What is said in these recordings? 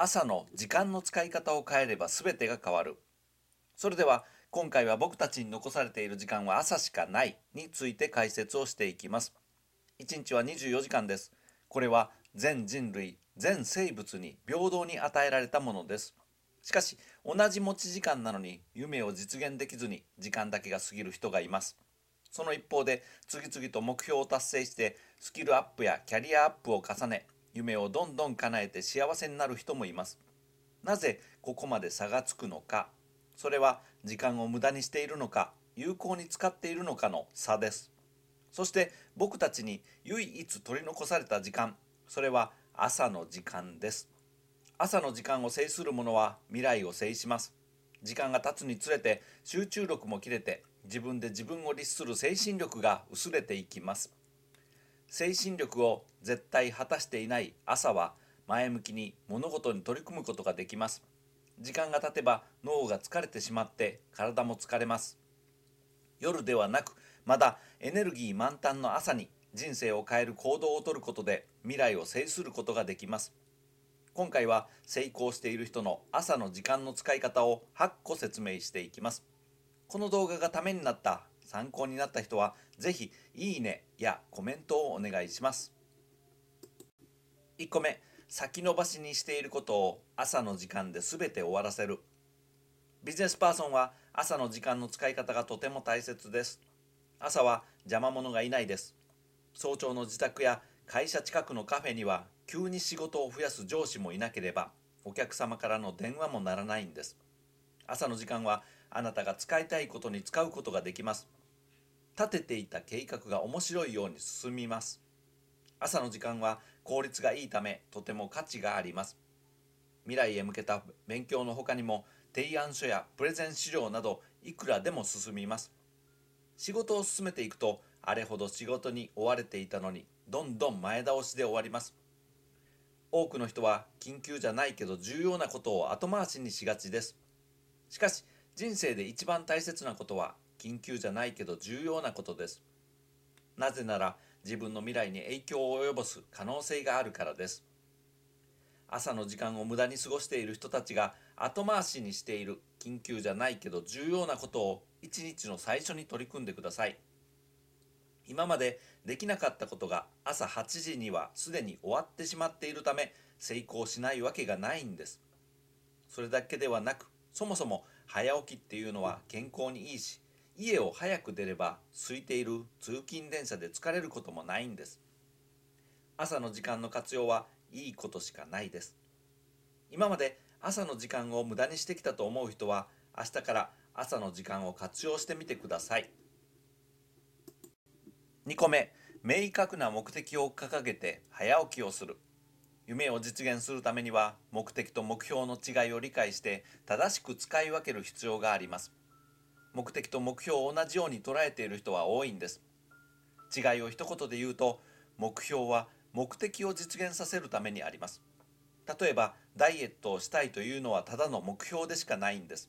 朝の時間の使い方を変えれば全てが変わる。それでは今回は僕たちに残されている時間は朝しかないについて解説をしていきます。1日は24時間です。これは全人類全生物に平等に与えられたものです。しかし同じ持ち時間なのに夢を実現できずに時間だけが過ぎる人がいます。その一方で次々と目標を達成してスキルアップやキャリアアップを重ね夢をどんどん叶えて幸せになる人もいます。なぜここまで差がつくのか。それは時間を無駄にしているのか。有効に使っているのかの差です。そして僕たちに唯一取り残された時間。それは朝の時間です。朝の時間を制する者は未来を制します。時間が経つにつれて集中力も切れて自分で自分を律する精神力が薄れていきます。精神力を絶対果たしていない朝は前向きに物事に取り組むことができます。時間が経てば脳が疲れてしまって体も疲れます。夜ではなくまだエネルギー満タンの朝に人生を変える行動をとることで未来を制することができます。今回は成功している人の朝の時間の使い方を8個説明していきます。この動画がためになった参考になった人は是非いいねやコメントをお願いします。1個目先延ばしにしていることを朝の時間で全て終わらせる。ビジネスパーソンは朝の時間の使い方がとても大切です。朝は邪魔者がいないです。早朝の自宅や会社近くのカフェには急に仕事を増やす上司もいなければお客様からの電話もならないんです。朝の時間はあなたが使いたいことに使うことができます。立てていた計画が面白いように進みます。朝の時間は効率がいいためとても価値があります。未来へ向けた勉強の他にも提案書やプレゼン資料などいくらでも進みます。仕事を進めていくとあれほど仕事に追われていたのにどんどん前倒しで終わります。多くの人は緊急じゃないけど重要なことを後回しにしがちです。しかし人生で一番大切なことは緊急じゃないけど重要なことです。なぜなら自分の未来に影響を及ぼす可能性があるからです。朝の時間を無駄に過ごしている人たちが後回しにしている緊急じゃないけど重要なことを一日の最初に取り組んでください。今までできなかったことが朝8時にはすでに終わってしまっているため成功しないわけがないんです。それだけではなくそもそも早起きっていうのは健康にいいし家を早く出れば空いている通勤電車で疲れることもないんです。朝の時間の活用はいいことしかないです。今まで朝の時間を無駄にしてきたと思う人は明日から朝の時間を活用してみてください。2個目明確な目的を掲げて早起きをする。夢を実現するためには目的と目標の違いを理解して正しく使い分ける必要があります。目的と目標を同じように捉えている人は多いんです。違いを一言で言うと目標は目的を実現させるためにあります。例えばダイエットをしたいというのはただの目標でしかないんです。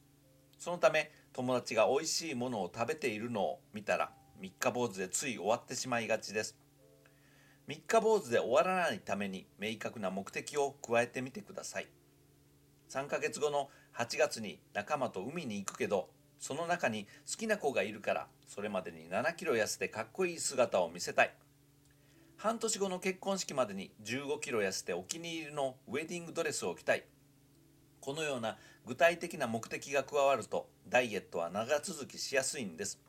そのため友達が美味しいものを食べているのを見たら三日坊主でつい終わってしまいがちです。三日坊主で終わらないために明確な目的を加えてみてください。3ヶ月後の8月に仲間と海に行くけどその中に好きな子がいるからそれまでに7キロ痩せてかっこいい姿を見せたい。半年後の結婚式までに15キロ痩せてお気に入りのウェディングドレスを着たい。このような具体的な目的が加わるとダイエットは長続きしやすいんです。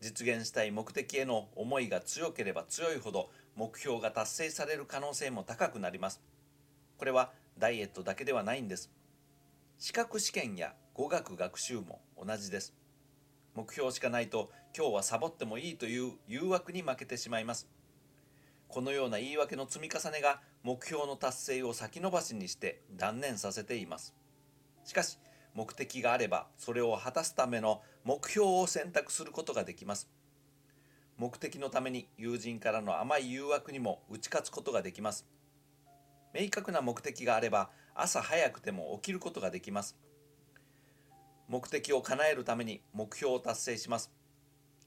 実現したい目的への思いが強ければ強いほど目標が達成される可能性も高くなります。これはダイエットだけではないんです。資格試験や語学学習も同じです。目標しかないと今日はサボってもいいという誘惑に負けてしまいます。このような言い訳の積み重ねが目標の達成を先延ばしにして断念させています。しかし目的があればそれを果たすための目標を選択することができます。目的のために友人からの甘い誘惑にも打ち勝つことができます。明確な目的があれば朝早くても起きることができます。目的を叶えるために目標を達成します。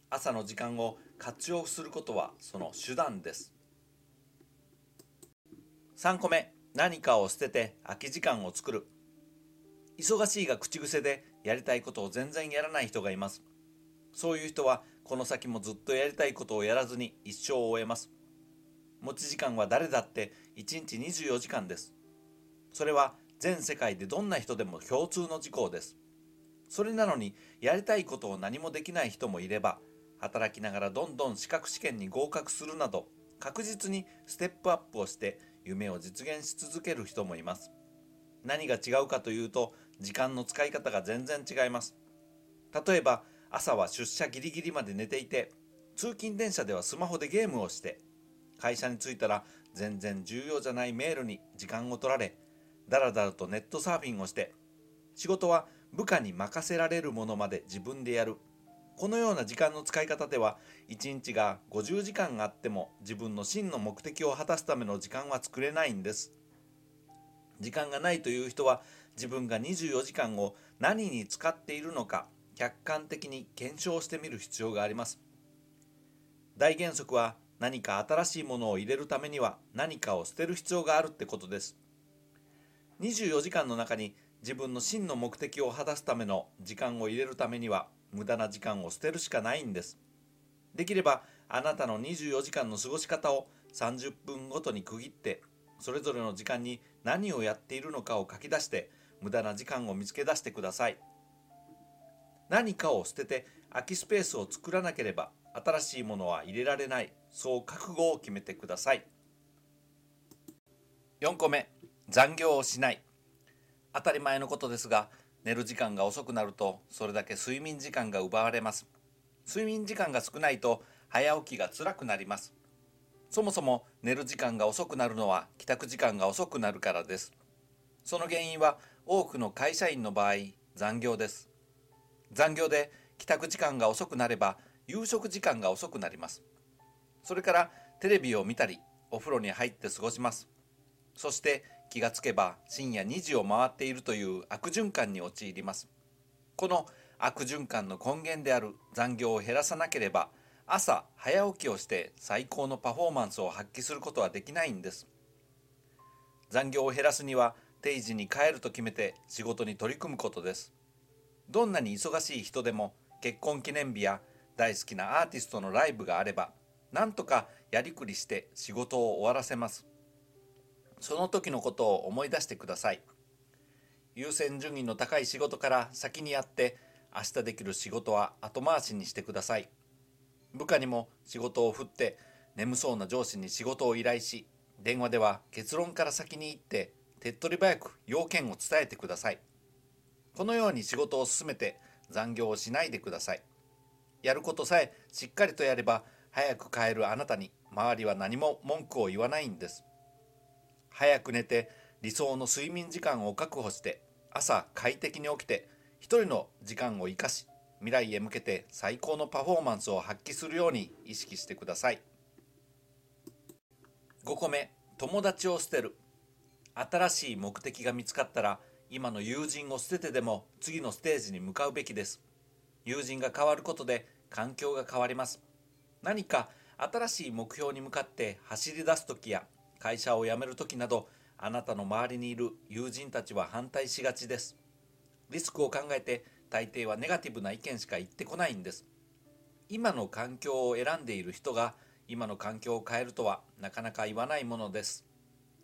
朝の時間を活用することはその手段です。3個目何かを捨てて空き時間を作る。忙しいが口癖でやりたいことを全然やらない人がいます。そういう人はこの先もずっとやりたいことをやらずに一生を終えます。持ち時間は誰だって1日24時間です。それは全世界でどんな人でも共通の事項です。それなのにやりたいことを何もできない人もいれば働きながらどんどん資格試験に合格するなど確実にステップアップをして夢を実現し続ける人もいます。何が違うかというと時間の使い方が全然違います。例えば朝は出社ギリギリまで寝ていて通勤電車ではスマホでゲームをして会社に着いたら全然重要じゃないメールに時間を取られだらだらとネットサーフィンをして仕事は部下に任せられるものまで自分でやる。このような時間の使い方では1日が50時間があっても自分の真の目的を果たすための時間は作れないんです。時間がないという人は自分が24時間を何に使っているのか客観的に検証してみる必要があります。大原則は何か新しいものを入れるためには何かを捨てる必要があるってことです。24時間の中に自分の真の目的を果たすための時間を入れるためには無駄な時間を捨てるしかないんです。できればあなたの24時間の過ごし方を30分ごとに区切ってそれぞれの時間に何をやっているのかを書き出して無駄な時間を見つけ出してください。何かを捨てて空きスペースを作らなければ新しいものは入れられない。そう覚悟を決めてください。4個目残業をしない。当たり前のことですが寝る時間が遅くなるとそれだけ睡眠時間が奪われます。睡眠時間が少ないと早起きが辛くなります。そもそも寝る時間が遅くなるのは帰宅時間が遅くなるからです。その原因は多くの会社員の場合残業です。残業で帰宅時間が遅くなれば夕食時間が遅くなります。それからテレビを見たりお風呂に入って過ごします。そして気がつけば深夜2時を回っているという悪循環に陥ります。この悪循環の根源である残業を減らさなければ朝早起きをして最高のパフォーマンスを発揮することはできないんです。残業を減らすには定時に帰ると決めて仕事に取り組むことです。どんなに忙しい人でも結婚記念日や大好きなアーティストのライブがあればなんとかやりくりして仕事を終わらせます。その時のことを思い出してください。優先順位の高い仕事から先にやって明日できる仕事は後回しにしてください。部下にも仕事を振って眠そうな上司に仕事を依頼し電話では結論から先に行って手っ取り早く要件を伝えてください。このように仕事を進めて残業をしないでください。やることさえしっかりとやれば早く帰るあなたに周りは何も文句を言わないんです。早く寝て理想の睡眠時間を確保して朝快適に起きて一人の時間を生かし未来へ向けて最高のパフォーマンスを発揮するように意識してください。5個目友達を捨てる。新しい目的が見つかったら今の友人を捨ててでも次のステージに向かうべきです。友人が変わることで環境が変わります。何か新しい目標に向かって走り出す時や会社を辞める時などあなたの周りにいる友人たちは反対しがちです。リスクを考えて大抵はネガティブな意見しか言ってこないんです。今の環境を選んでいる人が今の環境を変えるとはなかなか言わないものです。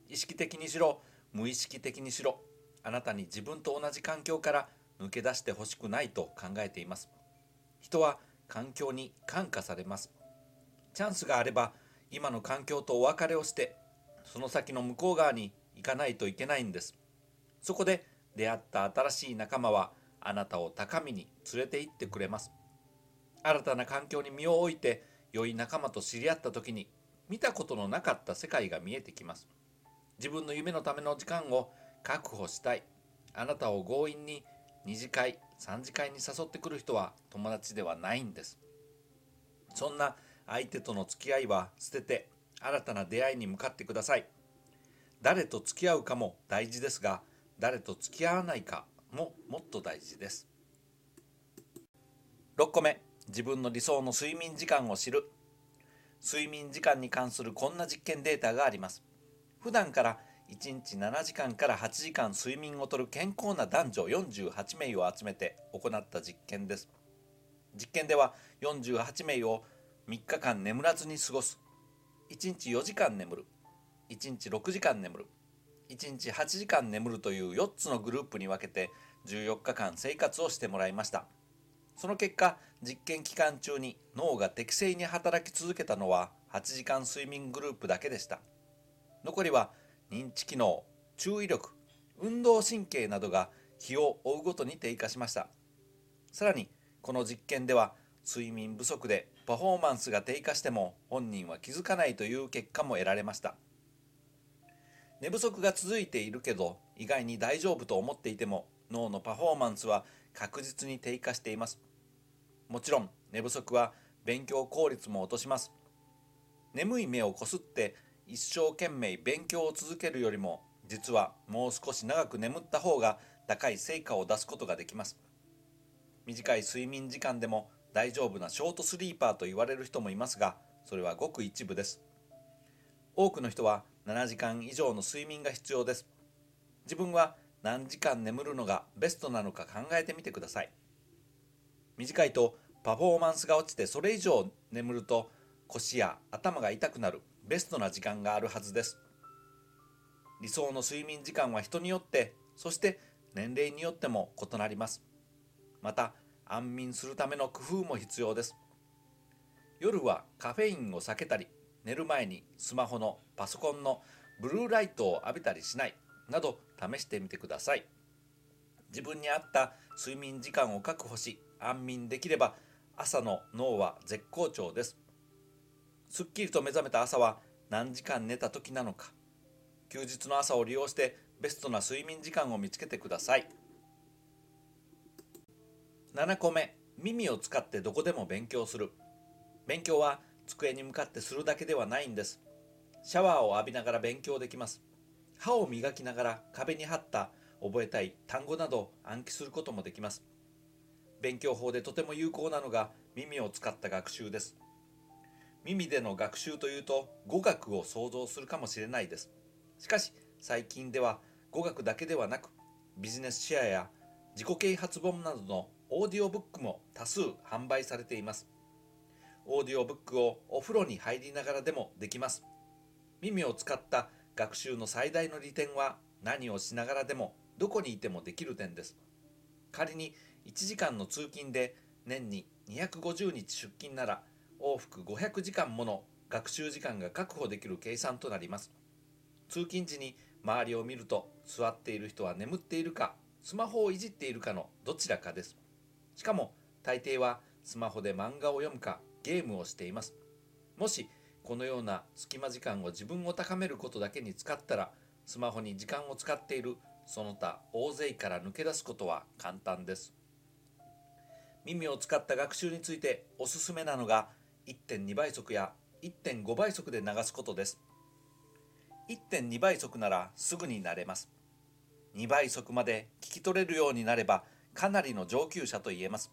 意識的にしろ無意識的にしろあなたに自分と同じ環境から抜け出してほしくないと考えています。人は環境に感化されます。チャンスがあれば今の環境とお別れをしてその先の向こう側に行かないといけないんです。そこで出会った新しい仲間はあなたを高みに連れて行ってくれます。新たな環境に身を置いて良い仲間と知り合った時に見たことのなかった世界が見えてきます。自分の夢のための時間を確保したい。あなたを強引に2次会3次会に誘ってくる人は友達ではないんです。そんな相手との付き合いは捨てて新たな出会いに向かってください。誰と付き合うかも大事ですが誰と付き合わないかももっと大事です。6個目自分の理想の睡眠時間を知る。睡眠時間に関するこんな実験データがあります。普段から1日7時間から8時間睡眠をとる健康な男女48名を集めて行った実験です。実験では48名を3日間眠らずに過ごす。1日4時間眠る。1日6時間眠る。1日8時間眠るという4つのグループに分けて14日間生活をしてもらいました。その結果実験期間中に脳が適正に働き続けたのは8時間睡眠グループだけでした。残りは認知機能注意力運動神経などが日を追うごとに低下しました。さらにこの実験では睡眠不足でパフォーマンスが低下しても本人は気づかないという結果も得られました。寝不足が続いているけど意外に大丈夫と思っていても脳のパフォーマンスは確実に低下しています。もちろん寝不足は勉強効率も落とします。眠い目をこすって一生懸命勉強を続けるよりも実はもう少し長く眠った方が高い成果を出すことができます。短い睡眠時間でも大丈夫なショートスリーパーと言われる人もいますがそれはごく一部です。多くの人は7時間以上の睡眠が必要です。自分は何時間眠るのがベストなのか考えてみてください。短いとパフォーマンスが落ちてそれ以上眠ると腰や頭が痛くなるベストな時間があるはずです。理想の睡眠時間は人によってそして年齢によっても異なります。また安眠するための工夫も必要です。夜はカフェインを避けたり寝る前にスマホのパソコンのブルーライトを浴びたりしないなど試してみてください。自分に合った睡眠時間を確保し安眠できれば朝の脳は絶好調です。すっきりと目覚めた朝は何時間寝た時なのか休日の朝を利用してベストな睡眠時間を見つけてください。7個目耳を使ってどこでも勉強する。勉強は机に向かってするだけではないんです。シャワーを浴びながら勉強できます。歯を磨きながら壁に貼った覚えたい単語など暗記することもできます。勉強法でとても有効なのが耳を使った学習です。耳での学習というと語学を想像するかもしれないです。しかし最近では語学だけではなくビジネスシェアや自己啓発本などのオーディオブックも多数販売されています。オーディオブックをお風呂に入りながらでもできます。耳を使った学習の最大の利点は何をしながらでもどこにいてもできる点です。仮に1時間の通勤で年に250日出勤なら往復500時間もの学習時間が確保できる計算となります。通勤時に周りを見ると座っている人は眠っているかスマホをいじっているかのどちらかです。しかも大抵はスマホで漫画を読むかゲームをしています。もしこのような隙間時間を自分を高めることだけに使ったらスマホに時間を使っているその他大勢から抜け出すことは簡単です。耳を使った学習についておすすめなのが1.2倍速や1.5倍速で流すことです。1.2倍速ならすぐになれます。2倍速まで聞き取れるようになればかなりの上級者と言えます。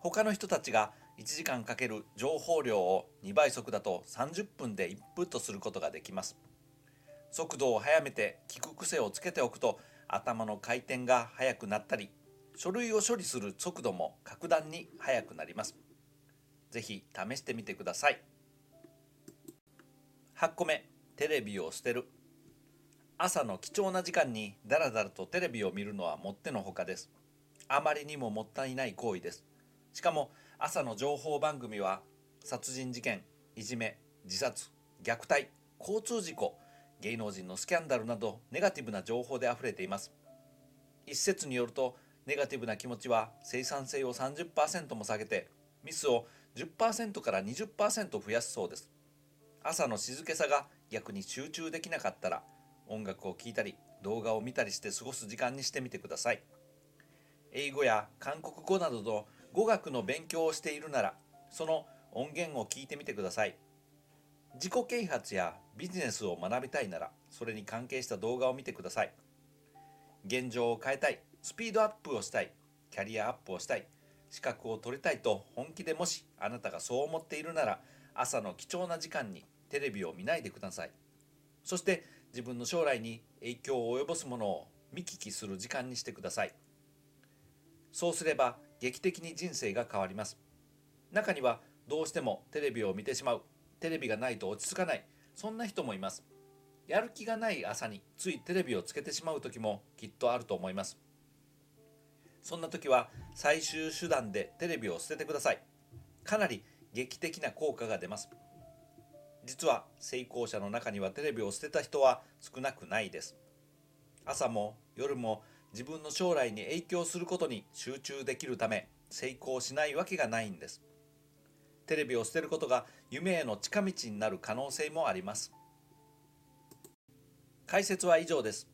他の人たちが1時間かける情報量を2倍速だと30分でインプットすることができます。速度を速めて聞く癖をつけておくと頭の回転が速くなったり書類を処理する速度も格段に速くなります。ぜひ試してみてください。8個目テレビを捨てる。朝の貴重な時間にダラダラとテレビを見るのはもってのほかです。あまりにももったいない行為です。しかも朝の情報番組は殺人事件いじめ自殺虐待交通事故芸能人のスキャンダルなどネガティブな情報であふれています。一説によるとネガティブな気持ちは生産性を30%も下げてミスを10%から20%増やすそうです。朝の静けさが逆に集中できなかったら音楽を聴いたり動画を見たりして過ごす時間にしてみてください。英語や韓国語などの語学の勉強をしているならその音源を聞いてみてください。自己啓発やビジネスを学びたいならそれに関係した動画を見てください。現状を変えたいスピードアップをしたいキャリアアップをしたい資格を取りたいと本気でもしあなたがそう思っているなら朝の貴重な時間にテレビを見ないでください。そして自分の将来に影響を及ぼすものを見聞きする時間にしてください。そうすれば劇的に人生が変わります。中にはどうしてもテレビを見てしまう。テレビがないと落ち着かない。そんな人もいます。やる気がない朝についテレビをつけてしまう時もきっとあると思います。そんな時は最終手段でテレビを捨ててください。かなり劇的な効果が出ます。実は成功者の中にはテレビを捨てた人は少なくないです。朝も夜も自分の将来に影響することに集中できるため成功しないわけがないんです。テレビを捨てることが夢への近道になる可能性もあります。解説は以上です。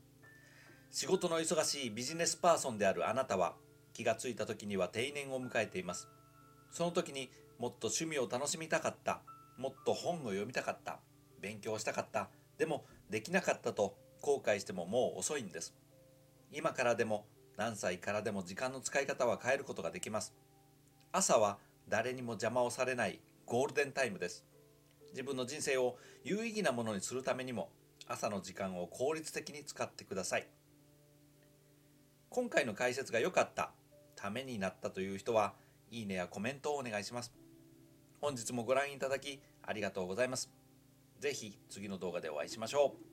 仕事の忙しいビジネスパーソンであるあなたは気がついた時には定年を迎えています。その時にもっと趣味を楽しみたかった。もっと本を読みたかった。勉強したかった。でもできなかったと後悔してももう遅いんです。今からでも何歳からでも時間の使い方は変えることができます朝は誰にも邪魔をされないゴールデンタイムです自分の人生を有意義なものにするためにも朝の時間を効率的に使ってください今回の解説が良かったためになったという人はいいねやコメントをお願いします本日もご覧いただきありがとうございます。ぜひ次の動画でお会いしましょう。